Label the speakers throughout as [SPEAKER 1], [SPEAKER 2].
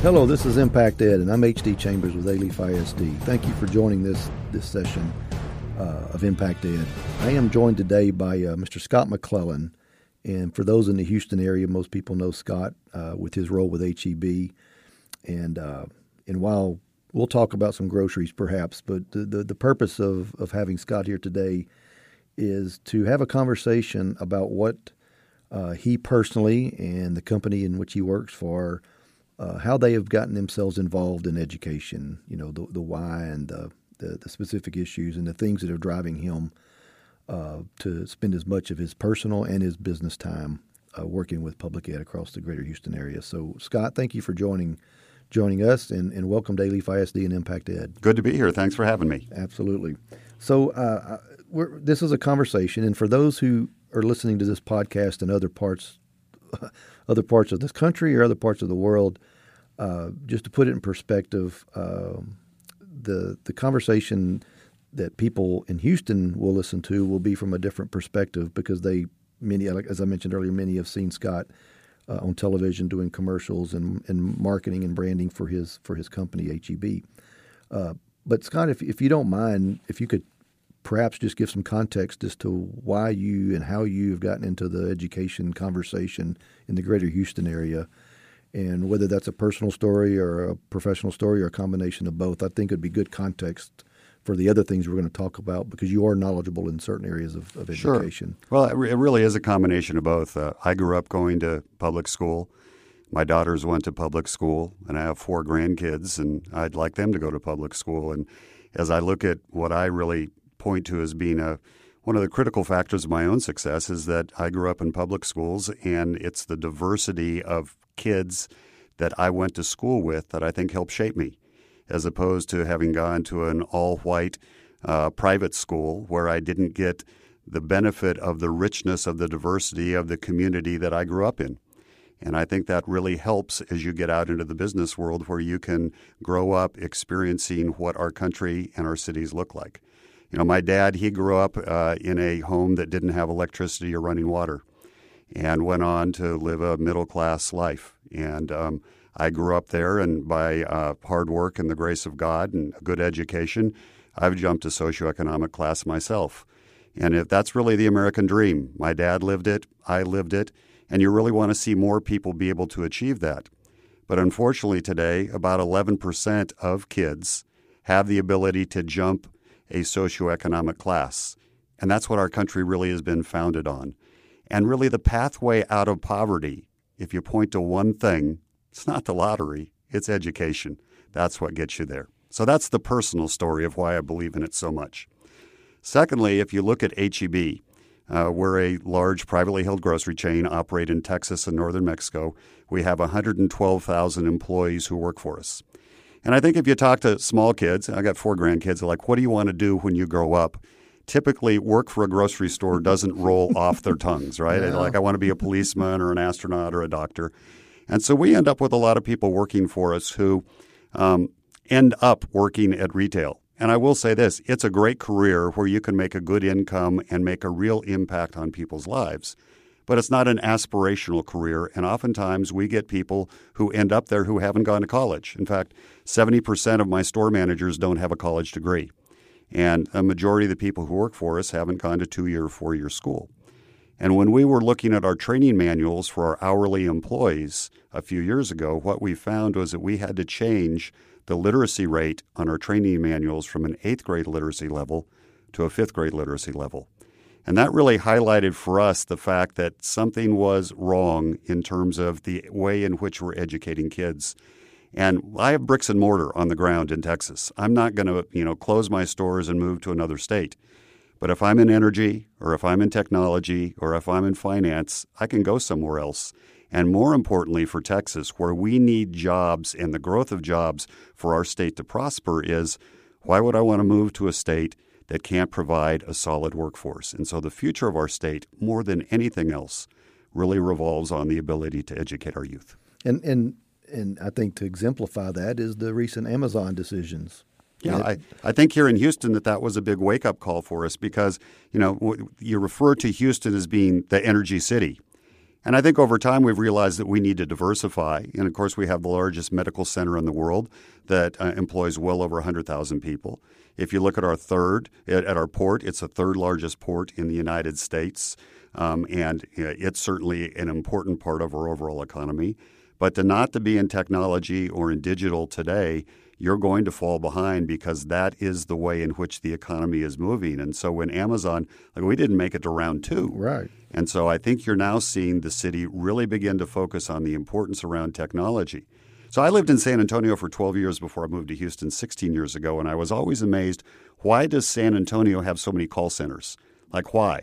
[SPEAKER 1] Hello, this is Impact Ed, and I'm HD Chambers with Alief ISD. Thank you for joining this this session uh, of Impact Ed. I am joined today by uh, Mr. Scott McClellan, and for those in the Houston area, most people know Scott uh, with his role with HEB. And uh, and while we'll talk about some groceries, perhaps, but the the, the purpose of of having Scott here today is to have a conversation about what uh, he personally and the company in which he works for uh, how they have gotten themselves involved in education, you know, the, the why and the, the, the specific issues and the things that are driving him uh, to spend as much of his personal and his business time uh, working with public ed across the greater Houston area. So, Scott, thank you for joining joining us and, and welcome to Alief ISD and Impact Ed.
[SPEAKER 2] Good to be here. Thanks for having me.
[SPEAKER 1] Absolutely. So, uh, this is a conversation, and for those who are listening to this podcast in other parts other parts of this country or other parts of the world. Uh, just to put it in perspective, uh, the the conversation that people in Houston will listen to will be from a different perspective because they many, as I mentioned earlier, many have seen Scott uh, on television doing commercials and, and marketing and branding for his for his company HEB. Uh, but Scott, if if you don't mind, if you could perhaps just give some context as to why you and how you have gotten into the education conversation in the greater Houston area. And whether that's a personal story or a professional story or a combination of both, I think it'd be good context for the other things we're going to talk about because you are knowledgeable in certain areas of, of education.
[SPEAKER 2] Sure. Well, it, re- it really is a combination of both. Uh, I grew up going to public school. My daughters went to public school, and I have four grandkids, and I'd like them to go to public school. And as I look at what I really point to as being a one of the critical factors of my own success is that I grew up in public schools, and it's the diversity of kids that I went to school with that I think helped shape me, as opposed to having gone to an all white uh, private school where I didn't get the benefit of the richness of the diversity of the community that I grew up in. And I think that really helps as you get out into the business world where you can grow up experiencing what our country and our cities look like. You know, my dad, he grew up uh, in a home that didn't have electricity or running water and went on to live a middle class life. And um, I grew up there, and by uh, hard work and the grace of God and a good education, I've jumped to socioeconomic class myself. And if that's really the American dream, my dad lived it, I lived it, and you really want to see more people be able to achieve that. But unfortunately, today, about 11% of kids have the ability to jump a socioeconomic class. And that's what our country really has been founded on. And really, the pathway out of poverty, if you point to one thing, it's not the lottery, it's education. That's what gets you there. So that's the personal story of why I believe in it so much. Secondly, if you look at HEB, uh, we're a large privately held grocery chain, operate in Texas and northern Mexico. We have 112,000 employees who work for us. And I think if you talk to small kids, I got four grandkids, like, what do you want to do when you grow up? Typically, work for a grocery store doesn't roll off their tongues, right? Yeah. Like, I want to be a policeman or an astronaut or a doctor. And so we end up with a lot of people working for us who um, end up working at retail. And I will say this it's a great career where you can make a good income and make a real impact on people's lives but it's not an aspirational career. And oftentimes we get people who end up there who haven't gone to college. In fact, 70% of my store managers don't have a college degree. And a majority of the people who work for us haven't gone to two year, or four year school. And when we were looking at our training manuals for our hourly employees a few years ago, what we found was that we had to change the literacy rate on our training manuals from an eighth grade literacy level to a fifth grade literacy level. And that really highlighted for us the fact that something was wrong in terms of the way in which we're educating kids. And I have bricks and mortar on the ground in Texas. I'm not going to, you know, close my stores and move to another state. But if I'm in energy or if I'm in technology or if I'm in finance, I can go somewhere else. And more importantly for Texas, where we need jobs and the growth of jobs for our state to prosper is why would I want to move to a state that can't provide a solid workforce. And so the future of our state, more than anything else, really revolves on the ability to educate our youth.
[SPEAKER 1] And and and I think to exemplify that is the recent Amazon decisions.
[SPEAKER 2] Yeah, I, I think here in Houston that that was a big wake up call for us because you know you refer to Houston as being the energy city, And I think over time we've realized that we need to diversify. And of course, we have the largest medical center in the world that uh, employs well over 100,000 people. If you look at our third, at, at, our port, it's the third largest port in the United States. Um, and you know, it's certainly an important part of our overall economy. But to not to be in technology or in digital today you're going to fall behind because that is the way in which the economy is moving. And so when Amazon, like we didn't make it to round two.
[SPEAKER 1] Right.
[SPEAKER 2] And so I think you're now seeing the city really begin to focus on the importance around technology. So I lived in San Antonio for 12 years before I moved to Houston 16 years ago, and I was always amazed why does San Antonio have so many call centers? Like why?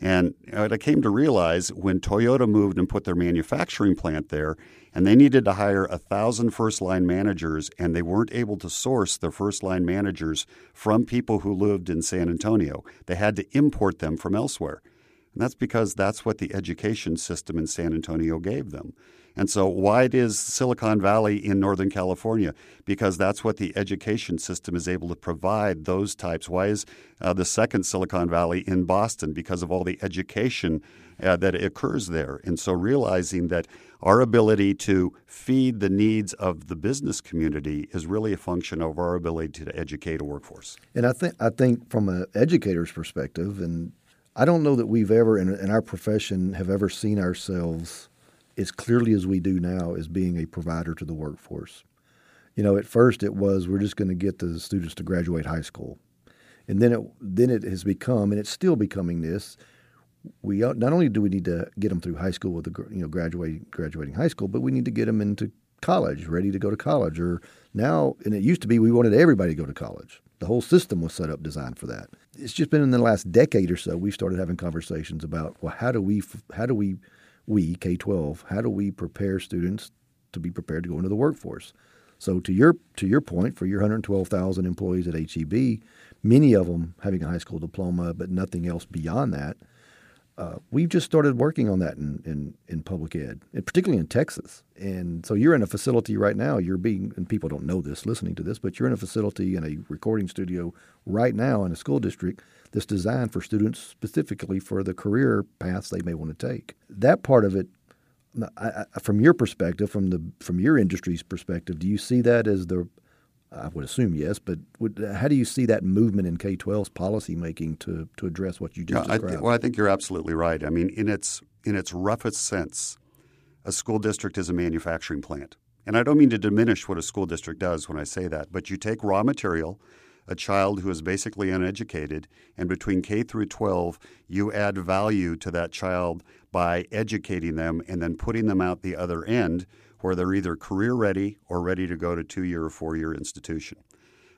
[SPEAKER 2] And I came to realize when Toyota moved and put their manufacturing plant there, and they needed to hire a thousand first line managers, and they weren't able to source their first line managers from people who lived in San Antonio. They had to import them from elsewhere. And that's because that's what the education system in San Antonio gave them. And so, why is Silicon Valley in Northern California? Because that's what the education system is able to provide those types. Why is uh, the second Silicon Valley in Boston? Because of all the education uh, that occurs there. And so, realizing that our ability to feed the needs of the business community is really a function of our ability to educate a workforce.
[SPEAKER 1] And I think, I think from an educator's perspective, and I don't know that we've ever, in, in our profession, have ever seen ourselves as clearly as we do now as being a provider to the workforce. You know, at first it was we're just going to get the students to graduate high school, and then it then it has become, and it's still becoming this. We not only do we need to get them through high school with the you know graduating graduating high school, but we need to get them into college, ready to go to college. Or now, and it used to be we wanted everybody to go to college. The whole system was set up designed for that. It's just been in the last decade or so we've started having conversations about well, how do we how do we we, K 12, how do we prepare students to be prepared to go into the workforce? So to your to your point, for your 112,000 employees at HEB, many of them having a high school diploma, but nothing else beyond that. Uh, we've just started working on that in, in, in public ed, and particularly in Texas. And so you're in a facility right now. You're being, and people don't know this listening to this, but you're in a facility in a recording studio right now in a school district that's designed for students specifically for the career paths they may want to take. That part of it, I, I, from your perspective, from the from your industry's perspective, do you see that as the I would assume yes, but would, how do you see that movement in K 12's policy making to, to address what you just
[SPEAKER 2] yeah,
[SPEAKER 1] described?
[SPEAKER 2] I th- well, I think you're absolutely right. I mean, in its in its roughest sense, a school district is a manufacturing plant. And I don't mean to diminish what a school district does when I say that, but you take raw material a child who is basically uneducated, and between K through 12, you add value to that child by educating them and then putting them out the other end where they're either career ready or ready to go to two year or four year institution.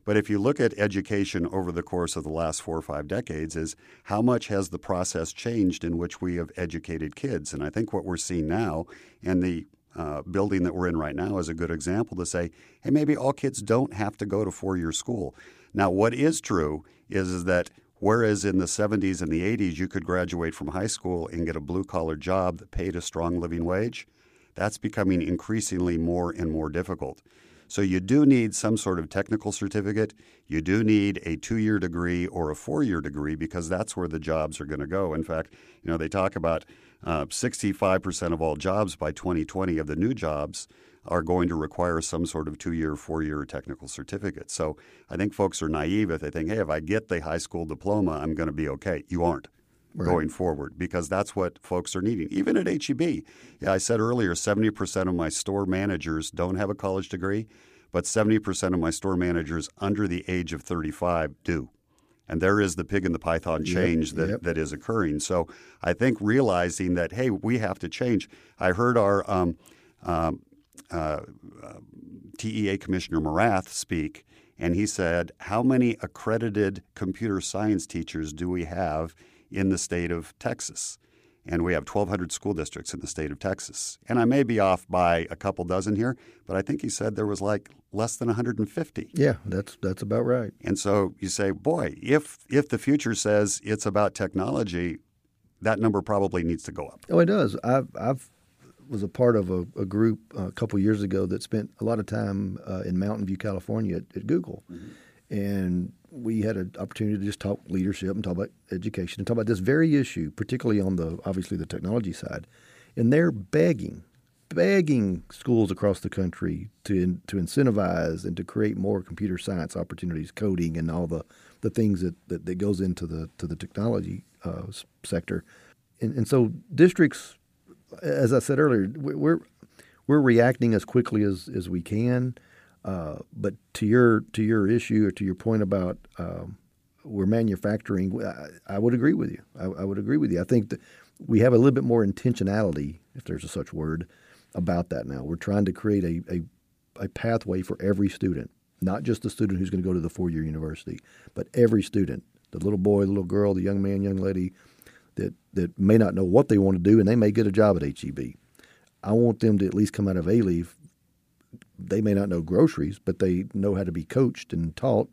[SPEAKER 2] But if you look at education over the course of the last four or five decades, is how much has the process changed in which we have educated kids? And I think what we're seeing now, and the uh, building that we're in right now is a good example to say, hey, maybe all kids don't have to go to four year school. Now, what is true is, is that whereas in the 70s and the 80s you could graduate from high school and get a blue collar job that paid a strong living wage, that's becoming increasingly more and more difficult. So you do need some sort of technical certificate. You do need a two-year degree or a four-year degree because that's where the jobs are going to go. In fact, you know they talk about uh, 65% of all jobs by 2020 of the new jobs are going to require some sort of two year, four year technical certificate. So I think folks are naive if they think, hey, if I get the high school diploma, I'm going to be okay. You aren't. Right. Going forward, because that's what folks are needing. Even at HEB, yeah, I said earlier, 70% of my store managers don't have a college degree, but 70% of my store managers under the age of 35 do and there is the pig and the python change yep, that, yep. that is occurring. So I think realizing that hey, we have to change. I heard our um, um, uh, TEA Commissioner Morath speak, and he said, How many accredited computer science teachers do we have in the state of Texas? And we have 1,200 school districts in the state of Texas. And I may be off by a couple dozen here, but I think he said there was like less than 150.
[SPEAKER 1] Yeah, that's that's about right.
[SPEAKER 2] And so you say, boy, if if the future says it's about technology, that number probably needs to go up.
[SPEAKER 1] Oh, it does. I've I've was a part of a, a group uh, a couple years ago that spent a lot of time uh, in Mountain View, California, at, at Google, mm-hmm. And we had an opportunity to just talk leadership and talk about education and talk about this very issue, particularly on the obviously the technology side. and they're begging, begging schools across the country to to incentivize and to create more computer science opportunities, coding, and all the, the things that, that, that goes into the to the technology uh, sector. And, and so districts, as I said earlier, we're we're reacting as quickly as, as we can. Uh, but to your to your issue or to your point about um, we're manufacturing, I, I, would agree with you. I, I, would agree with you. I think that we have a little bit more intentionality, if there's a such word, about that now. We're trying to create a, a, a pathway for every student, not just the student who's going to go to the four year university, but every student the little boy, the little girl, the young man, young lady that, that may not know what they want to do and they may get a job at HEB. I want them to at least come out of Alief. They may not know groceries, but they know how to be coached and taught,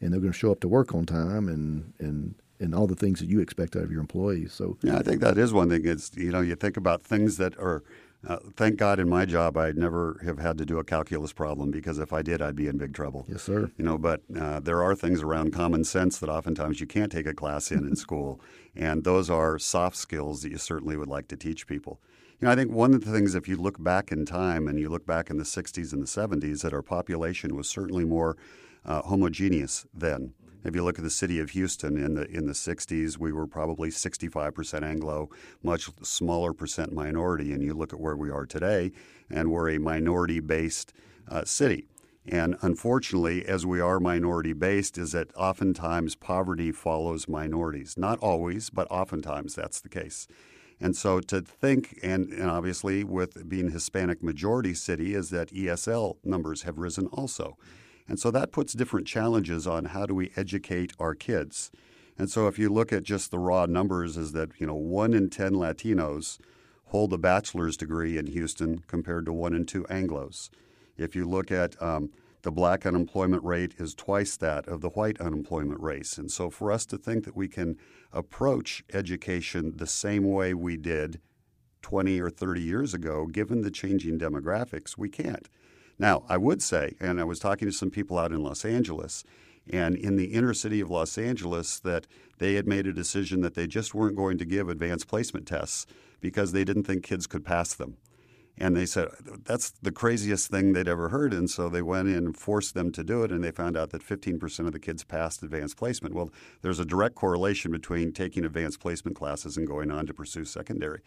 [SPEAKER 1] and they're going to show up to work on time and, and and all the things that you expect out of your employees. So
[SPEAKER 2] yeah, I think that is one thing. It's you know you think about things that are. Uh, thank God in my job I never have had to do a calculus problem because if I did I'd be in big trouble.
[SPEAKER 1] Yes, sir.
[SPEAKER 2] You know, but uh, there are things around common sense that oftentimes you can't take a class in in school, and those are soft skills that you certainly would like to teach people. You know, I think one of the things, if you look back in time and you look back in the 60s and the 70s, that our population was certainly more uh, homogeneous then. If you look at the city of Houston in the in the 60s, we were probably 65% Anglo, much smaller percent minority. And you look at where we are today, and we're a minority-based uh, city. And unfortunately, as we are minority based, is that oftentimes poverty follows minorities. Not always, but oftentimes that's the case. And so to think, and, and obviously with being Hispanic majority city, is that ESL numbers have risen also. And so that puts different challenges on how do we educate our kids. And so if you look at just the raw numbers, is that you know one in ten Latinos hold a bachelor's degree in Houston compared to one in two Anglos. If you look at um, the black unemployment rate is twice that of the white unemployment rate. And so for us to think that we can approach education the same way we did 20 or 30 years ago, given the changing demographics, we can't. Now, I would say, and I was talking to some people out in Los Angeles, and in the inner city of Los Angeles, that they had made a decision that they just weren't going to give advanced placement tests because they didn't think kids could pass them. And they said that's the craziest thing they'd ever heard. And so they went in and forced them to do it. And they found out that 15% of the kids passed advanced placement. Well, there's a direct correlation between taking advanced placement classes and going on to pursue secondary.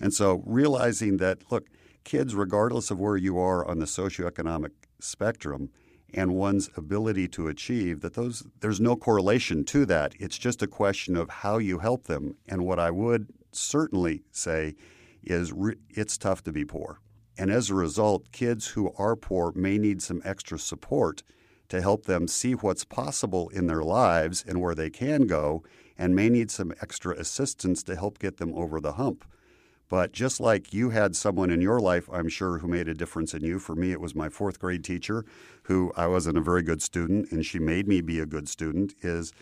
[SPEAKER 2] And so realizing that, look, kids, regardless of where you are on the socioeconomic spectrum, and one's ability to achieve that those there's no correlation to that it's just a question of how you help them and what i would certainly say is re- it's tough to be poor and as a result kids who are poor may need some extra support to help them see what's possible in their lives and where they can go and may need some extra assistance to help get them over the hump but just like you had someone in your life, I'm sure, who made a difference in you. For me, it was my fourth grade teacher, who I wasn't a very good student, and she made me be a good student. Is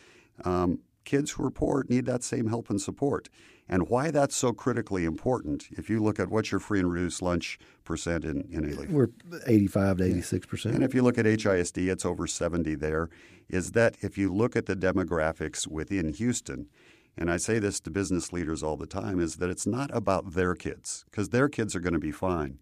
[SPEAKER 2] um, kids who are poor need that same help and support. And why that's so critically important, if you look at what's your free and reduced lunch percent in, in Alief?
[SPEAKER 1] We're 85 to 86 percent.
[SPEAKER 2] And if you look at HISD, it's over 70 there, is that if you look at the demographics within Houston, and I say this to business leaders all the time, is that it's not about their kids, because their kids are going to be fine.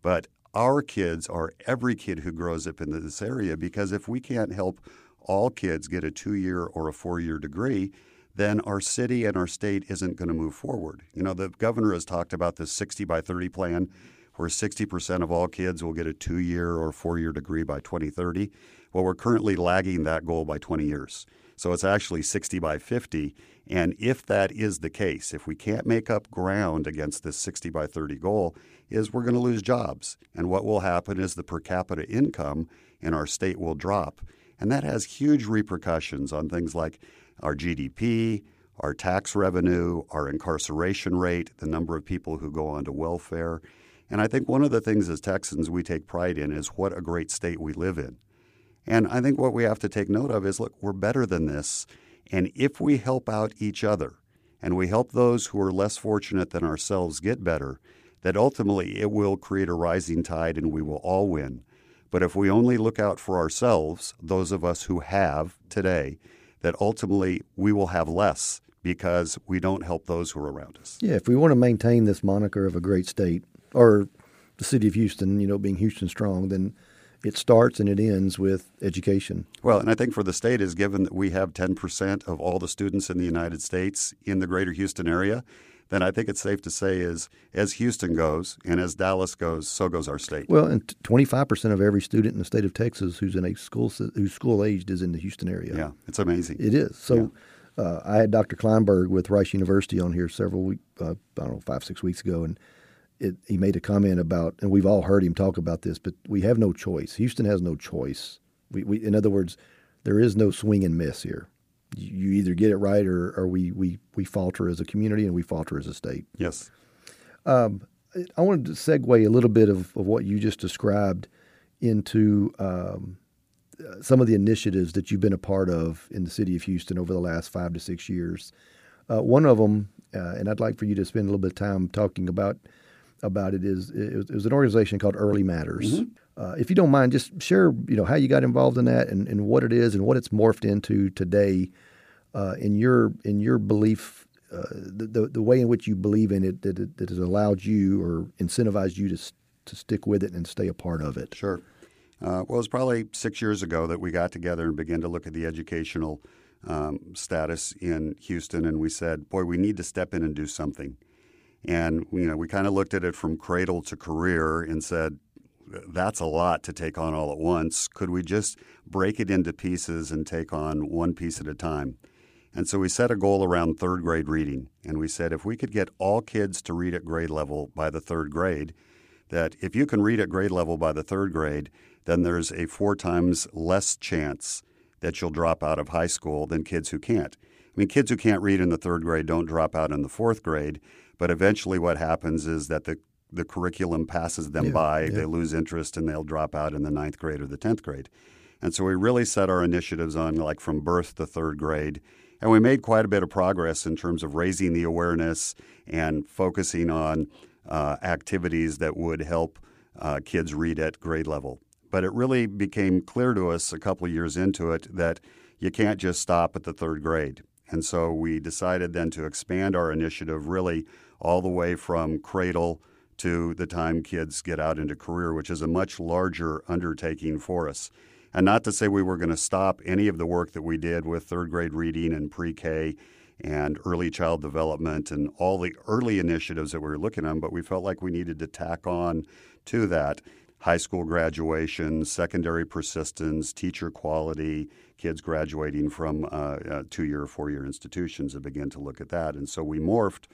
[SPEAKER 2] But our kids are every kid who grows up in this area, because if we can't help all kids get a two year or a four year degree, then our city and our state isn't going to move forward. You know, the governor has talked about this 60 by 30 plan where 60% of all kids will get a two year or four year degree by 2030. Well, we're currently lagging that goal by 20 years. So it's actually 60 by 50. And if that is the case, if we can't make up ground against this 60 by 30 goal, is we're going to lose jobs. And what will happen is the per capita income in our state will drop. And that has huge repercussions on things like our GDP, our tax revenue, our incarceration rate, the number of people who go onto welfare. And I think one of the things as Texans we take pride in is what a great state we live in. And I think what we have to take note of is look, we're better than this. And if we help out each other and we help those who are less fortunate than ourselves get better, that ultimately it will create a rising tide and we will all win. But if we only look out for ourselves, those of us who have today, that ultimately we will have less because we don't help those who are around us.
[SPEAKER 1] Yeah, if we want to maintain this moniker of a great state or the city of Houston, you know, being Houston strong, then it starts and it ends with education.
[SPEAKER 2] Well, and I think for the state is given that we have 10% of all the students in the United States in the greater Houston area, then I think it's safe to say is as Houston goes and as Dallas goes, so goes our state.
[SPEAKER 1] Well, and 25% of every student in the state of Texas who's in a school who's school aged is in the Houston area.
[SPEAKER 2] Yeah, it's amazing.
[SPEAKER 1] It is. So yeah. uh, I had Dr. Klineberg with Rice University on here several weeks, uh, I don't know, five, six weeks ago, and it, he made a comment about, and we've all heard him talk about this, but we have no choice. Houston has no choice. We, we in other words, there is no swing and miss here you either get it right or, or we, we, we falter as a community and we falter as a state.
[SPEAKER 2] Yes.
[SPEAKER 1] Um, I wanted to segue a little bit of, of what you just described into um, some of the initiatives that you've been a part of in the city of Houston over the last five to six years. Uh, one of them, uh, and I'd like for you to spend a little bit of time talking about about it, is it was, an organization called Early Matters. Mm-hmm. Uh, if you don't mind, just share you know how you got involved in that and, and what it is and what it's morphed into today uh, in your in your belief, uh, the, the, the way in which you believe in it that, it that has allowed you or incentivized you to to stick with it and stay a part of it.
[SPEAKER 2] Sure. Uh, well, it was probably six years ago that we got together and began to look at the educational um, status in Houston, and we said, "Boy, we need to step in and do something." And you know, we kind of looked at it from cradle to career and said, that's a lot to take on all at once. Could we just break it into pieces and take on one piece at a time? And so we set a goal around third grade reading. And we said if we could get all kids to read at grade level by the third grade, that if you can read at grade level by the third grade, then there's a four times less chance that you'll drop out of high school than kids who can't. I mean, kids who can't read in the third grade don't drop out in the fourth grade, but eventually what happens is that the the curriculum passes them yeah, by, yeah. they lose interest and they'll drop out in the ninth grade or the 10th grade. And so we really set our initiatives on like from birth to third grade. And we made quite a bit of progress in terms of raising the awareness and focusing on uh, activities that would help uh, kids read at grade level. But it really became clear to us a couple of years into it that you can't just stop at the third grade. And so we decided then to expand our initiative really all the way from cradle to the time kids get out into career, which is a much larger undertaking for us. And not to say we were going to stop any of the work that we did with third grade reading and pre K and early child development and all the early initiatives that we were looking at, but we felt like we needed to tack on to that high school graduation, secondary persistence, teacher quality, kids graduating from uh, uh, two year four year institutions and begin to look at that. And so we morphed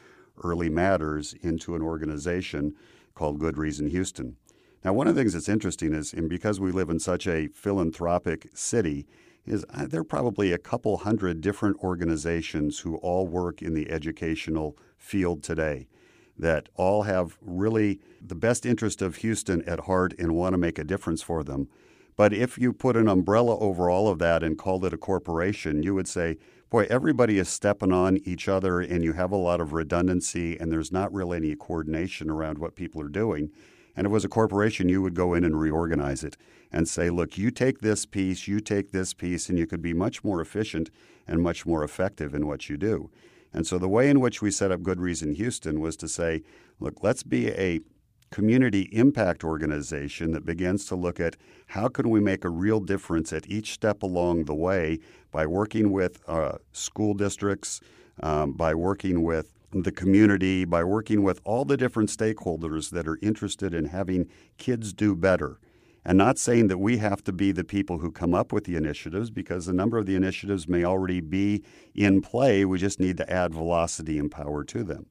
[SPEAKER 2] Early Matters into an organization called Good Reason Houston. Now, one of the things that's interesting is, and because we live in such a philanthropic city, is uh, there are probably a couple hundred different organizations who all work in the educational field today that all have really the best interest of Houston at heart and want to make a difference for them. But if you put an umbrella over all of that and called it a corporation, you would say, boy, everybody is stepping on each other and you have a lot of redundancy and there's not really any coordination around what people are doing. And if it was a corporation, you would go in and reorganize it and say, look, you take this piece, you take this piece, and you could be much more efficient and much more effective in what you do. And so the way in which we set up Good Reason Houston was to say, look, let's be a community impact organization that begins to look at how can we make a real difference at each step along the way by working with uh, school districts, um, by working with the community, by working with all the different stakeholders that are interested in having kids do better. And not saying that we have to be the people who come up with the initiatives because a number of the initiatives may already be in play. We just need to add velocity and power to them.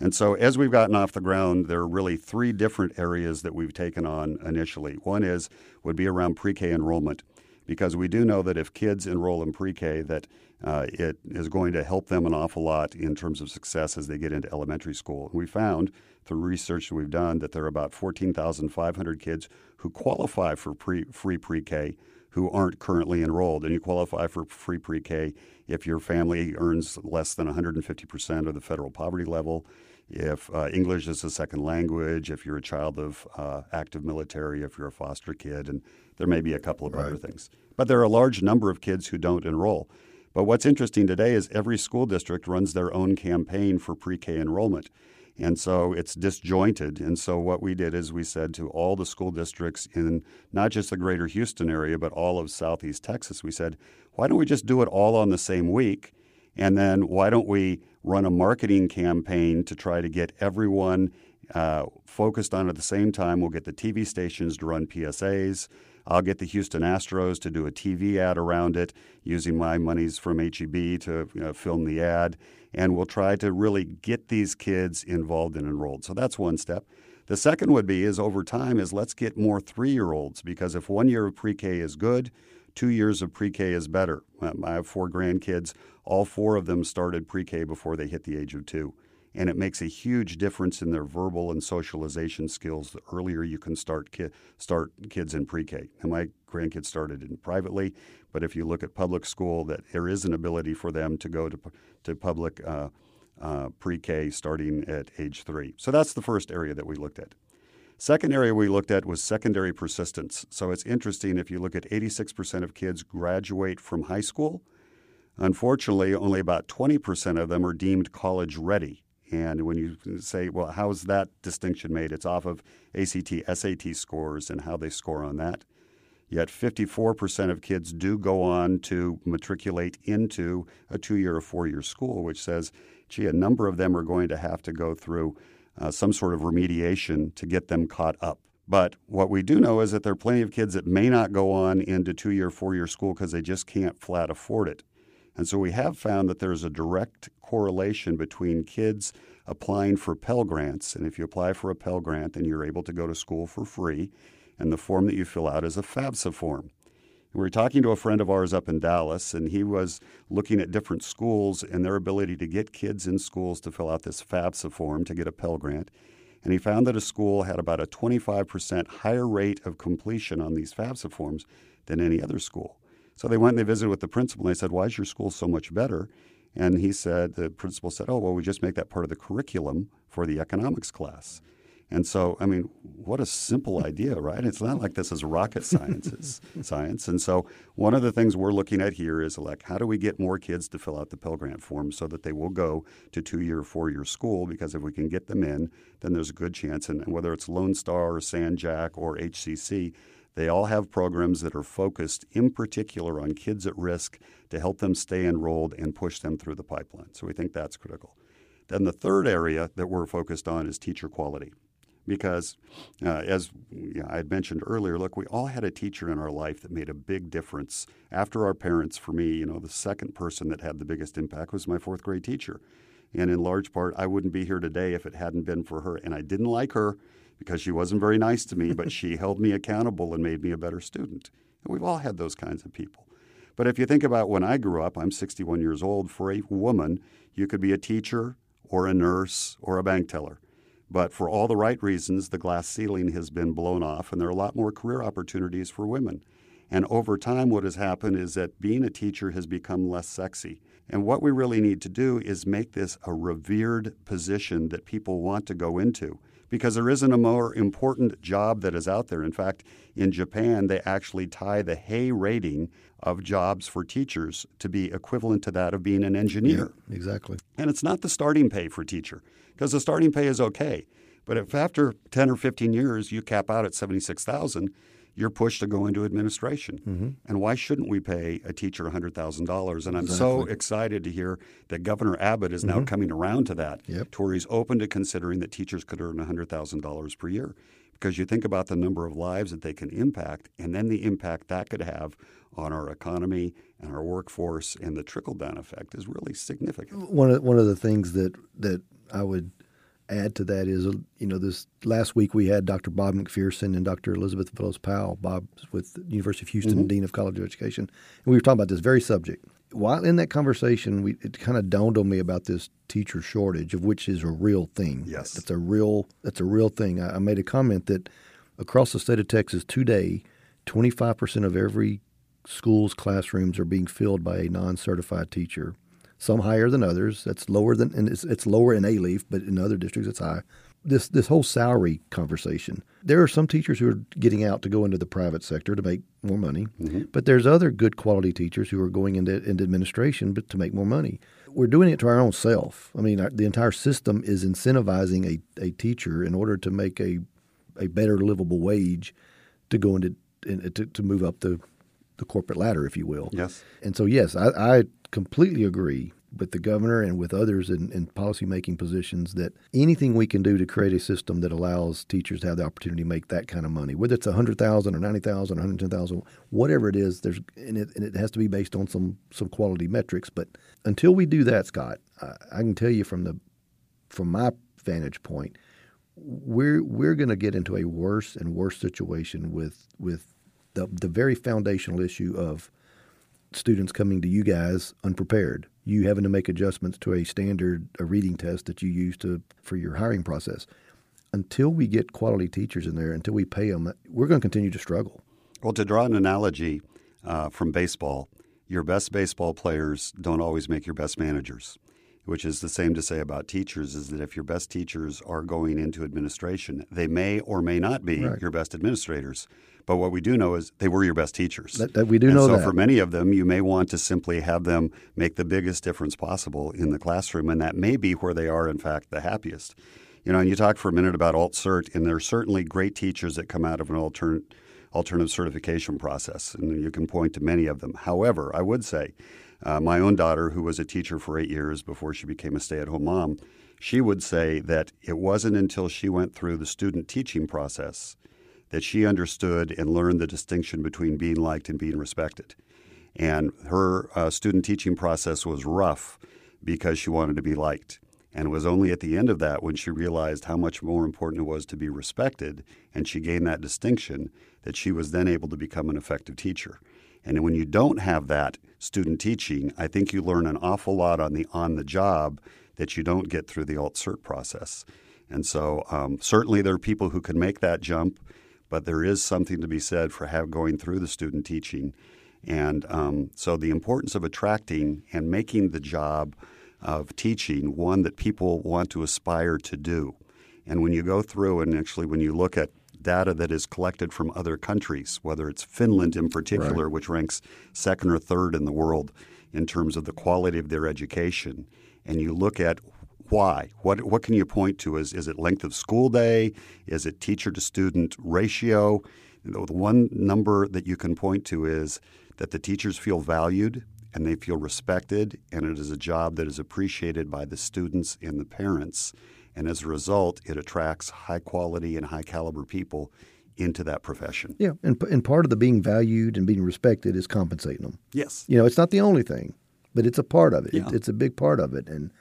[SPEAKER 2] And so, as we've gotten off the ground, there are really three different areas that we've taken on initially. One is would be around pre-K enrollment, because we do know that if kids enroll in pre-K, that uh, it is going to help them an awful lot in terms of success as they get into elementary school. And we found through research that we've done that there are about 14,500 kids who qualify for pre, free pre-K who aren't currently enrolled. And you qualify for free pre K if your family earns less than 150% of the federal poverty level, if uh, English is a second language, if you're a child of uh, active military, if you're a foster kid, and there may be a couple of right. other things. But there are a large number of kids who don't enroll. But what's interesting today is every school district runs their own campaign for pre K enrollment. And so it's disjointed. And so what we did is we said to all the school districts in not just the greater Houston area, but all of Southeast Texas, we said, why don't we just do it all on the same week? And then why don't we run a marketing campaign to try to get everyone uh, focused on at the same time? We'll get the TV stations to run PSAs. I'll get the Houston Astros to do a TV ad around it using my monies from HEB to you know, film the ad. And we'll try to really get these kids involved and enrolled. So that's one step. The second would be is over time is let's get more three-year-olds because if one year of pre-K is good, two years of pre-K is better. Um, I have four grandkids. All four of them started pre-K before they hit the age of two and it makes a huge difference in their verbal and socialization skills the earlier you can start ki- start kids in pre-K. And my grandkids started in privately, but if you look at public school, that there is an ability for them to go to to public uh, uh, pre-K starting at age three. So that's the first area that we looked at. Second area we looked at was secondary persistence. So it's interesting if you look at 86% of kids graduate from high school. Unfortunately, only about 20% of them are deemed college ready. And when you say, well, how is that distinction made? It's off of ACT, SAT scores and how they score on that. Yet 54% of kids do go on to matriculate into a two year or four year school, which says, gee, a number of them are going to have to go through uh, some sort of remediation to get them caught up. But what we do know is that there are plenty of kids that may not go on into two year, four year school because they just can't flat afford it. And so we have found that there's a direct correlation between kids applying for Pell Grants. And if you apply for a Pell Grant, then you're able to go to school for free. And the form that you fill out is a FAFSA form. We were talking to a friend of ours up in Dallas, and he was looking at different schools and their ability to get kids in schools to fill out this FAFSA form to get a Pell Grant. And he found that a school had about a 25% higher rate of completion on these FAFSA forms than any other school. So they went and they visited with the principal and they said, Why is your school so much better? And he said, The principal said, Oh, well, we just make that part of the curriculum for the economics class. And so, I mean, what a simple idea, right? It's not like this is rocket science. science. And so, one of the things we're looking at here is like, how do we get more kids to fill out the Pell Grant form so that they will go to two-year, four-year school? Because if we can get them in, then there's a good chance. And whether it's Lone Star or San Jac or HCC, they all have programs that are focused in particular on kids at risk to help them stay enrolled and push them through the pipeline. So we think that's critical. Then the third area that we're focused on is teacher quality. Because, uh, as you know, I had mentioned earlier, look, we all had a teacher in our life that made a big difference. After our parents, for me, you know, the second person that had the biggest impact was my fourth grade teacher. And in large part, I wouldn't be here today if it hadn't been for her. And I didn't like her because she wasn't very nice to me, but she held me accountable and made me a better student. And we've all had those kinds of people. But if you think about when I grew up, I'm 61 years old. For a woman, you could be a teacher or a nurse or a bank teller. But for all the right reasons, the glass ceiling has been blown off, and there are a lot more career opportunities for women. And over time, what has happened is that being a teacher has become less sexy. And what we really need to do is make this a revered position that people want to go into because there isn't a more important job that is out there. In fact, in Japan, they actually tie the Hay rating of jobs for teachers to be equivalent to that of being an engineer.
[SPEAKER 1] Yeah, exactly.
[SPEAKER 2] And it's not the starting pay for teacher because the starting pay is okay. But if after 10 or 15 years you cap out at 76,000, you're pushed to go into administration. Mm-hmm. And why shouldn't we pay a teacher $100,000? And I'm exactly. so excited to hear that Governor Abbott is now mm-hmm. coming around to that,
[SPEAKER 1] yep.
[SPEAKER 2] to where he's open to considering that teachers could earn $100,000 per year. Because you think about the number of lives that they can impact, and then the impact that could have on our economy and our workforce, and the trickle down effect is really significant.
[SPEAKER 1] One of, one of the things that, that I would add to that is, you know, this last week we had Dr. Bob McPherson and Dr. Elizabeth Fellows Powell. Bob's with the University of Houston, mm-hmm. Dean of College of Education. And we were talking about this very subject. While in that conversation, we, it kind of dawned on me about this teacher shortage, of which is a real thing.
[SPEAKER 2] Yes,
[SPEAKER 1] that's a real that's a real thing. I, I made a comment that across the state of Texas today, twenty five percent of every school's classrooms are being filled by a non certified teacher some higher than others. That's lower than, and it's, it's lower in Alief, but in other districts it's high. this this whole salary conversation. There are some teachers who are getting out to go into the private sector to make more money, mm-hmm. but there's other good quality teachers who are going into, into administration but to make more money. We're doing it to our own self. I mean, our, the entire system is incentivizing a, a teacher in order to make a a better livable wage to go into in, to, to move up the the corporate ladder, if you will.
[SPEAKER 2] Yes.
[SPEAKER 1] And so, yes, I, I completely agree with the governor and with others in, in policymaking positions that anything we can do to create a system that allows teachers to have the opportunity to make that kind of money, whether it's a hundred thousand or ninety thousand or hundred ten thousand, whatever it is, there's and it, and it has to be based on some some quality metrics. But until we do that, Scott, I, I can tell you from the from my vantage point, we're we're going to get into a worse and worse situation with with the the very foundational issue of students coming to you guys unprepared. You having to make adjustments to a standard a reading test that you use to for your hiring process. Until we get quality teachers in there, until we pay them, we're going to continue to struggle.
[SPEAKER 2] Well, to draw an analogy uh, from baseball, your best baseball players don't always make your best managers which is the same to say about teachers, is that if your best teachers are going into administration, they may or may not be right. your best administrators. But what we do know is they were your best teachers.
[SPEAKER 1] That, that we do
[SPEAKER 2] and
[SPEAKER 1] know
[SPEAKER 2] so
[SPEAKER 1] that.
[SPEAKER 2] for many of them, you may want to simply have them make the biggest difference possible in the classroom, and that may be where they are, in fact, the happiest. You know, and you talked for a minute about alt cert, and there are certainly great teachers that come out of an alternate alternative certification process, and you can point to many of them. However, I would say uh, my own daughter, who was a teacher for eight years before she became a stay at home mom, she would say that it wasn't until she went through the student teaching process that she understood and learned the distinction between being liked and being respected. And her uh, student teaching process was rough because she wanted to be liked. And it was only at the end of that when she realized how much more important it was to be respected and she gained that distinction that she was then able to become an effective teacher. And when you don't have that student teaching, I think you learn an awful lot on the on the job that you don't get through the alt cert process. And so, um, certainly, there are people who can make that jump, but there is something to be said for have going through the student teaching. And um, so, the importance of attracting and making the job of teaching one that people want to aspire to do. And when you go through and actually, when you look at data that is collected from other countries, whether it's Finland in particular, right. which ranks second or third in the world in terms of the quality of their education, and you look at why, what what can you point to? Is is it length of school day? Is it teacher to student ratio? The one number that you can point to is that the teachers feel valued and they feel respected, and it is a job that is appreciated by the students and the parents. And as a result, it attracts high quality and high caliber people into that profession.
[SPEAKER 1] Yeah, and, and part of the being valued and being respected is compensating them.
[SPEAKER 2] Yes.
[SPEAKER 1] You know, it's not the only thing, but it's a part of it. Yeah. it it's a big part of it. And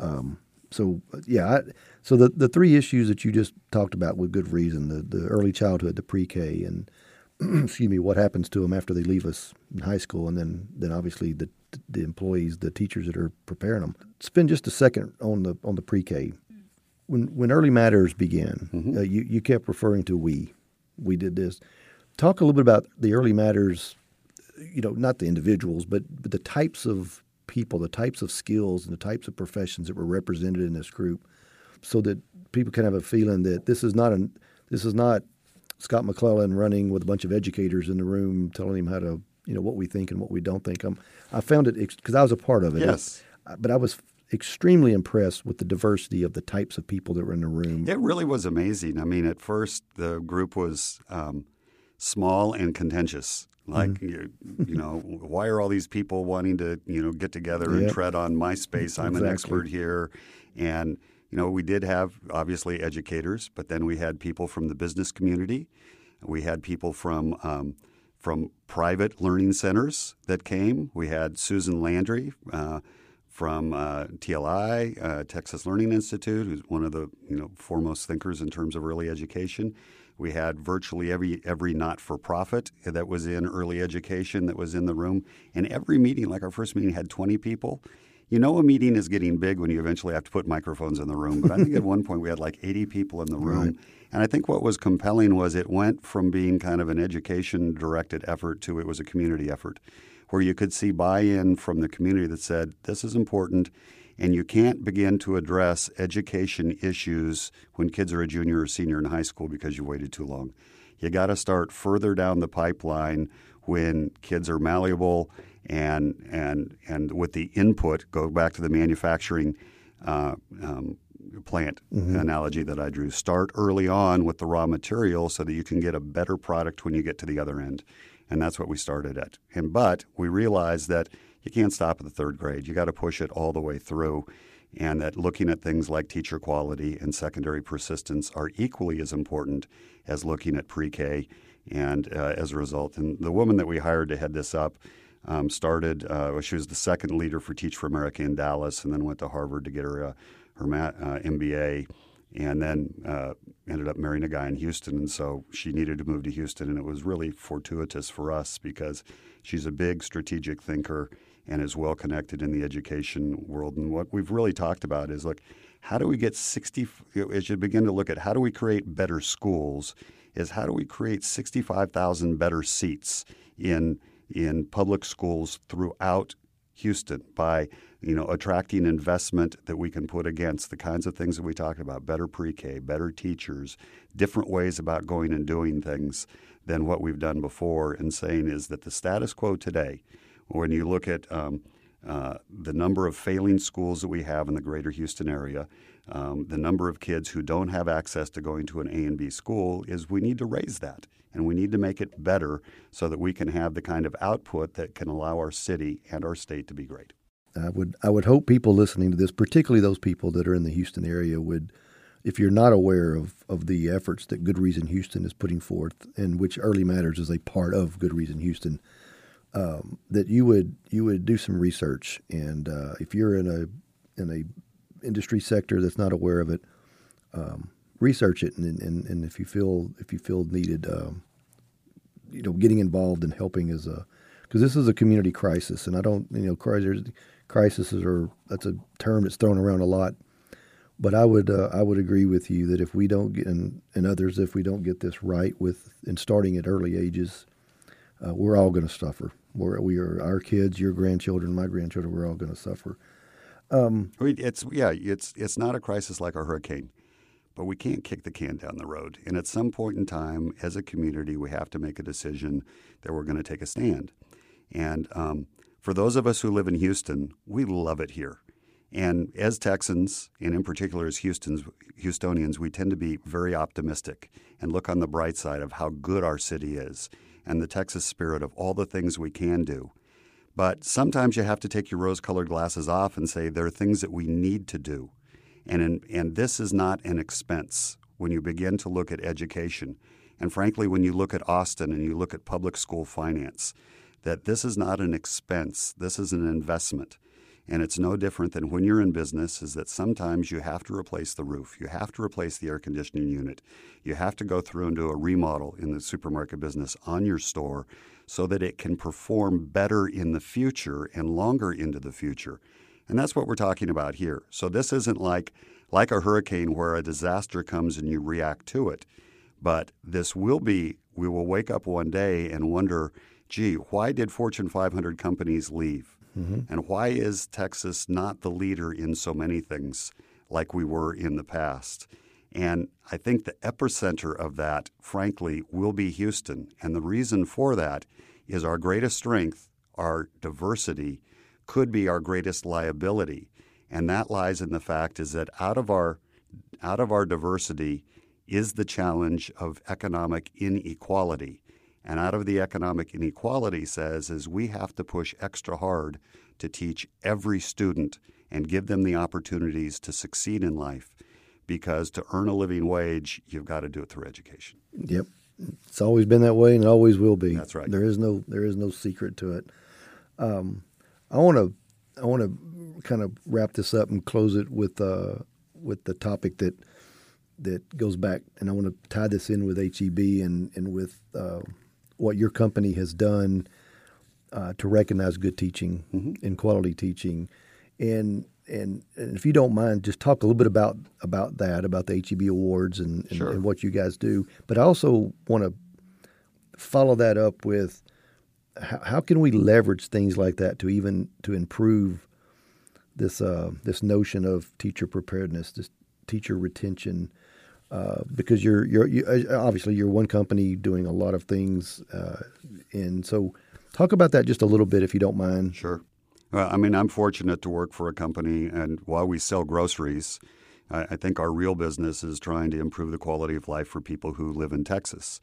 [SPEAKER 1] um, so, yeah, I, so the, the three issues that you just talked about with good reason the, the early childhood, the pre K, and excuse me, what happens to them after they leave us in high school, and then, then obviously the the employees, the teachers that are preparing them. Spend just a second on the on the pre K when when early matters began, mm-hmm. uh, you you kept referring to we. We did this. Talk a little bit about the early matters. You know, not the individuals, but, but the types of people, the types of skills, and the types of professions that were represented in this group, so that people can have a feeling that this is not an this is not Scott McClellan running with a bunch of educators in the room telling him how to you know what we think and what we don't think. Um, I found it because I was a part of it.
[SPEAKER 2] Yes,
[SPEAKER 1] it, but I was extremely impressed with the diversity of the types of people that were in the room.
[SPEAKER 2] It really was amazing. I mean, at first the group was um, small and contentious. Like mm-hmm. you, you know, why are all these people wanting to you know get together yep. and tread on my space? I'm exactly. an expert here, and you know, we did have obviously educators, but then we had people from the business community. We had people from um, from private learning centers that came. We had Susan Landry. Uh, from uh, TLI, uh, Texas Learning Institute, who's one of the you know foremost thinkers in terms of early education. We had virtually every every not for profit that was in early education that was in the room, and every meeting, like our first meeting, had 20 people. You know, a meeting is getting big when you eventually have to put microphones in the room. But I think at one point we had like 80 people in the room. Right. And I think what was compelling was it went from being kind of an education directed effort to it was a community effort where you could see buy in from the community that said, this is important. And you can't begin to address education issues when kids are a junior or senior in high school because you waited too long. You got to start further down the pipeline when kids are malleable and and and with the input. Go back to the manufacturing uh, um, plant mm-hmm. analogy that I drew. Start early on with the raw material so that you can get a better product when you get to the other end. And that's what we started at. And but we realized that you can't stop at the third grade. You got to push it all the way through. And that looking at things like teacher quality and secondary persistence are equally as important as looking at pre K. And uh, as a result, and the woman that we hired to head this up um, started, uh, she was the second leader for Teach for America in Dallas and then went to Harvard to get her, uh, her uh, MBA and then uh, ended up marrying a guy in Houston. And so she needed to move to Houston. And it was really fortuitous for us because she's a big strategic thinker and is well connected in the education world. And what we've really talked about is look, how do we get 60, as you begin to look at how do we create better schools, is how do we create 65,000 better seats in, in public schools throughout Houston by you know attracting investment that we can put against the kinds of things that we talked about better pre-K, better teachers, different ways about going and doing things than what we've done before and saying is that the status quo today when you look at um, uh, the number of failing schools that we have in the greater Houston area, um, the number of kids who don't have access to going to an A and B school, is we need to raise that. And we need to make it better so that we can have the kind of output that can allow our city and our state to be great.
[SPEAKER 1] I would I would hope people listening to this, particularly those people that are in the Houston area, would, if you're not aware of, of the efforts that Good Reason Houston is putting forth, and which Early Matters is a part of Good Reason Houston, um, that you would you would do some research, and uh, if you're in a in a industry sector that's not aware of it, um, research it, and, and and if you feel if you feel needed, um, you know, getting involved and helping is a because this is a community crisis, and I don't you know crises crises are that's a term that's thrown around a lot. But I would uh, I would agree with you that if we don't get and, and others if we don't get this right with in starting at early ages, uh, we're all going to suffer. We're, we are our kids, your grandchildren, my grandchildren. We're all going to suffer.
[SPEAKER 2] Um, it's yeah, it's it's not a crisis like a hurricane, but we can't kick the can down the road. And at some point in time, as a community, we have to make a decision that we're going to take a stand. And um, for those of us who live in Houston, we love it here. And as Texans, and in particular as Houston's, Houstonians, we tend to be very optimistic and look on the bright side of how good our city is and the Texas spirit of all the things we can do. But sometimes you have to take your rose colored glasses off and say there are things that we need to do. And, in, and this is not an expense when you begin to look at education. And frankly, when you look at Austin and you look at public school finance, that this is not an expense, this is an investment. And it's no different than when you're in business, is that sometimes you have to replace the roof. You have to replace the air conditioning unit. You have to go through and do a remodel in the supermarket business on your store so that it can perform better in the future and longer into the future. And that's what we're talking about here. So this isn't like like a hurricane where a disaster comes and you react to it. But this will be we will wake up one day and wonder, gee, why did Fortune 500 companies leave? Mm-hmm. And why is Texas not the leader in so many things like we were in the past? And I think the epicenter of that, frankly, will be Houston. And the reason for that is our greatest strength, our diversity, could be our greatest liability. And that lies in the fact is that out of our out of our diversity is the challenge of economic inequality. And out of the economic inequality says is we have to push extra hard to teach every student and give them the opportunities to succeed in life because to earn a living wage, you've got to do it through education.
[SPEAKER 1] Yep. It's always been that way and it always will be.
[SPEAKER 2] That's right.
[SPEAKER 1] There is no there is no secret to it. Um, I want to I want to kind of wrap this up and close it with uh, with the topic that that goes back, and I want to tie this in with HEB and and with uh, what your company has done uh, to recognize good teaching mm-hmm. and quality teaching, and, and and if you don't mind, just talk a little bit about about that, about the HEB awards and, and,
[SPEAKER 2] sure.
[SPEAKER 1] and what you guys do. But I also want to follow that up with how, how, can we leverage things like that to even to improve this uh, this notion of teacher preparedness, this teacher retention, uh, because you're you're you, uh, obviously you're one company doing a lot of things, uh, and so talk about that just a little bit if you don't mind.
[SPEAKER 2] Sure. Well, I mean, I'm fortunate to work for a company, and while we sell groceries, I, I think our real business is trying to improve the quality of life for people who live in Texas.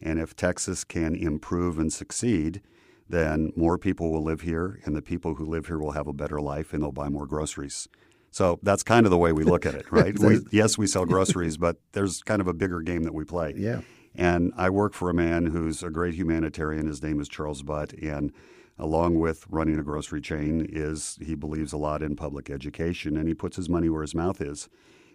[SPEAKER 2] And if Texas can improve and succeed, then more people will live here, and the people who live here will have a better life, and they'll buy more groceries. So that's kind of the way we look at it, right? we, yes, we sell groceries, but there's kind of a bigger game that we play.
[SPEAKER 1] Yeah.
[SPEAKER 2] And I work for a man who's a great humanitarian. His name is Charles Butt, and along with running a grocery chain, is he believes a lot in public education, and he puts his money where his mouth is.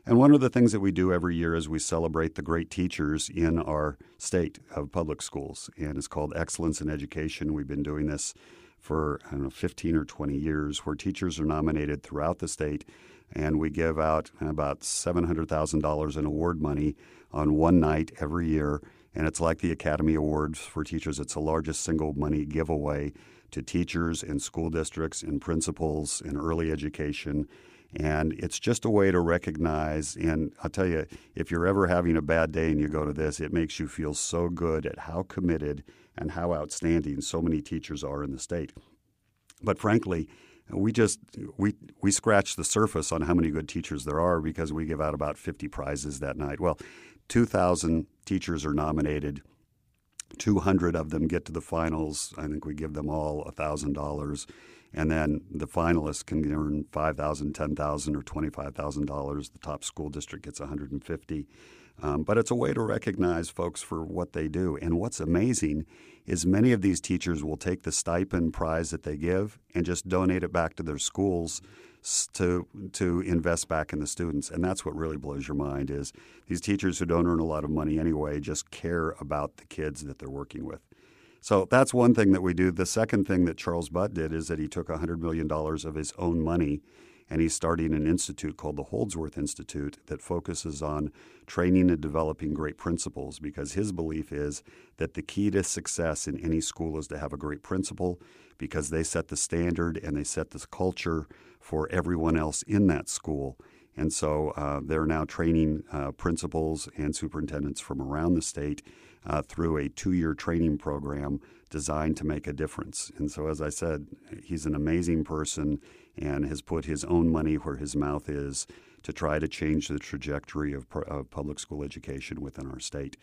[SPEAKER 2] And one of the things that we do every year is we celebrate the great teachers in our state of public schools. And it's called Excellence in Education. We've been doing this for, know, 15 or 20 years, where teachers are nominated throughout the state. And we give out about $700,000 in award money on one night every year. And it's like the Academy Awards for teachers. It's the largest single money giveaway to teachers and school districts and principals in early education and it's just a way to recognize. And I'll tell you, if you're ever having a bad day and you go to this, it makes you feel so good at how committed and how outstanding so many teachers are in the state. But frankly, we just we we scratch the surface on how many good teachers there are because we give out about 50 prizes that night. Well, 2,000 teachers are nominated. 200 of them get to the finals. I think we give them all $1,000 and then the finalists can earn five thousand, ten thousand, or twenty-five thousand dollars. The top school district gets one hundred and fifty. Um, but it's a way to recognize folks for what they do. And what's amazing is many of these teachers will take the stipend prize that they give and just donate it back to their schools to to invest back in the students. And that's what really blows your mind is these teachers who don't earn a lot of money anyway just care about the kids that they're working with. So that's one thing that we do. The second thing that Charles Butt did is that he took $100 million of his own money and he's starting an institute called the Holdsworth Institute that focuses on training and developing great principals because his belief is that the key to success in any school is to have a great principal because they set the standard and they set the culture for everyone else in that school. And so uh, they're now training uh, principals and superintendents from around the state uh, through a two year training program designed to make a difference. And so, as I said, he's an amazing person and has put his own money where his mouth is to try to change the trajectory of, of public school education within our state.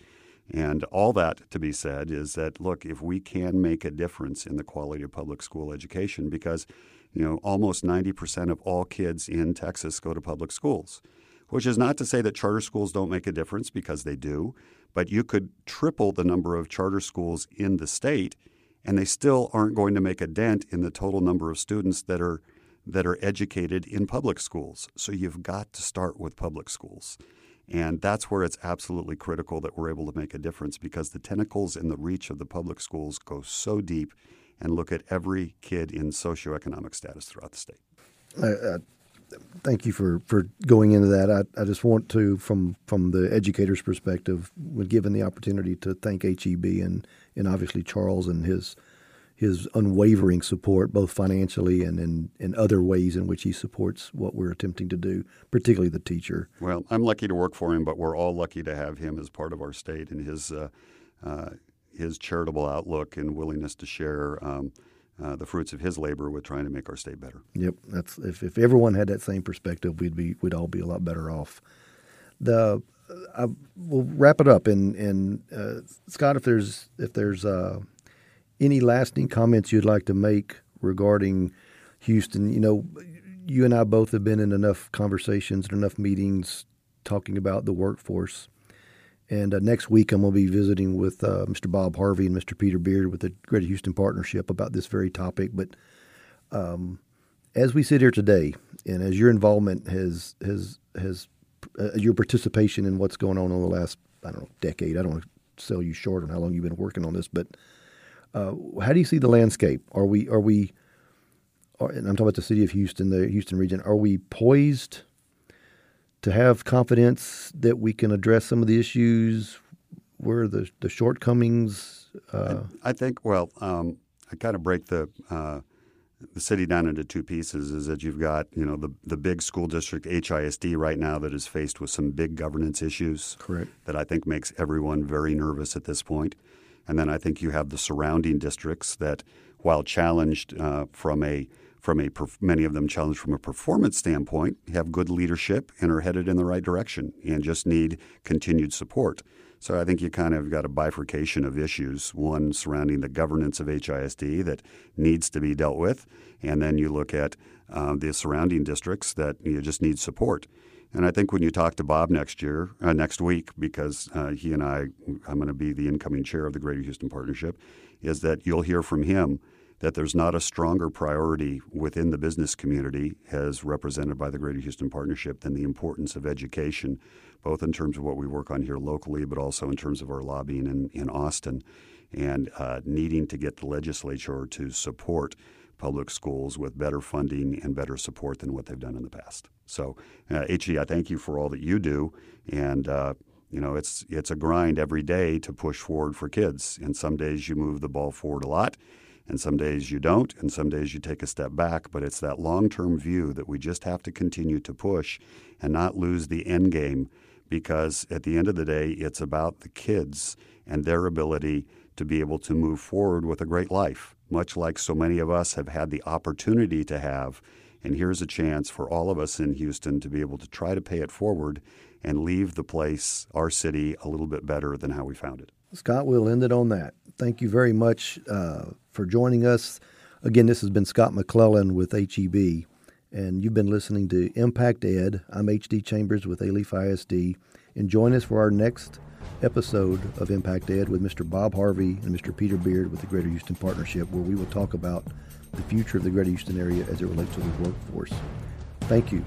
[SPEAKER 2] And all that to be said is that, look, if we can make a difference in the quality of public school education, because you know almost 90% of all kids in Texas go to public schools, which is not to say that charter schools don't make a difference because they do, but you could triple the number of charter schools in the state, and they still aren't going to make a dent in the total number of students that are that are educated in public schools. So you've got to start with public schools. And that's where it's absolutely critical that we're able to make a difference because the tentacles and the reach of the public schools go so deep and look at every kid in socioeconomic status throughout the state.
[SPEAKER 1] Uh, thank you for, for going into that. I, I just want to, from from the educator's perspective, when given the opportunity to thank HEB and and obviously Charles and his his unwavering support, both financially and in, in other ways in which he supports what we're attempting to do, particularly the teacher.
[SPEAKER 2] Well, I'm lucky to work for him, but we're all lucky to have him as part of our state and his uh, uh, his charitable outlook and willingness to share. Um, uh, the fruits of his labor with trying to make our state better.
[SPEAKER 1] Yep, that's if, if everyone had that same perspective, we'd be we'd all be a lot better off. The uh, I, we'll wrap it up and and uh, Scott, if there's if there's uh, any lasting comments you'd like to make regarding Houston, you know, you and I both have been in enough conversations and enough meetings talking about the workforce and uh, next week, I'm going to be visiting with uh, Mr. Bob Harvey and Mr. Peter Beard with the Greater Houston Partnership about this very topic. But um, as we sit here today, and as your involvement has has has uh, your participation in what's going on in the last I don't know decade, I don't want to sell you short on how long you've been working on this, but uh, how do you see the landscape? Are we are we? Are, and I'm talking about the city of Houston, the Houston region. Are we poised? to have confidence that we can address some of the issues? Where are the, the shortcomings?
[SPEAKER 2] Uh, I, I, think, well, um, I kind of break the, uh, the city down into two pieces is that you've got you know the the big school district HISD right now that is faced with some big governance issues.
[SPEAKER 1] Correct.
[SPEAKER 2] That I think makes everyone very nervous at this point. And then I think you have the surrounding districts that, while challenged uh, from a from a many of them challenged from a performance standpoint, have good leadership and are headed in the right direction and just need continued support. So I think you kind of got a bifurcation of issues, one surrounding the governance of HISD that needs to be dealt with, and then you look at uh, the surrounding districts that you just need support. And I think when you talk to Bob next year, uh, next week, because uh, he and I, I'm going to be the incoming chair of the Greater Houston Partnership, is that you'll hear from him that there's not a stronger priority within the business community, as represented by the Greater Houston Partnership, than the importance of education, both in terms of what we work on here locally, but also in terms of our lobbying in, in Austin, and uh, needing to get the legislature to support public schools with better funding and better support than what they've done in the past. So, uh, HE, I thank you for all that you do, and uh, you know it's it's a grind every day to push forward for kids. And some days you move the ball forward a lot, and some days you don't, and some days you take a step back. But it's that long-term view that we just have to continue to push and not lose the end game, because at the end of the day, it's about the kids and their ability to be able to move forward with a great life, much like so many of us have had the opportunity to have. And here's a chance for all of us in Houston to be able to try to pay it forward and leave the place, our city, a little bit better than how we found it.
[SPEAKER 1] Scott, we'll end it on that. Thank you very much uh, for joining us. Again, this has been Scott McClelland with HEB, and you've been listening to Impact Ed. I'm HD Chambers with Alief ISD, and join us for our next episode of Impact Ed with Mr. Bob Harvey and Mr. Peter Beard with the Greater Houston Partnership, where we will talk about the future of the Greater Houston area as it relates to the workforce. Thank you.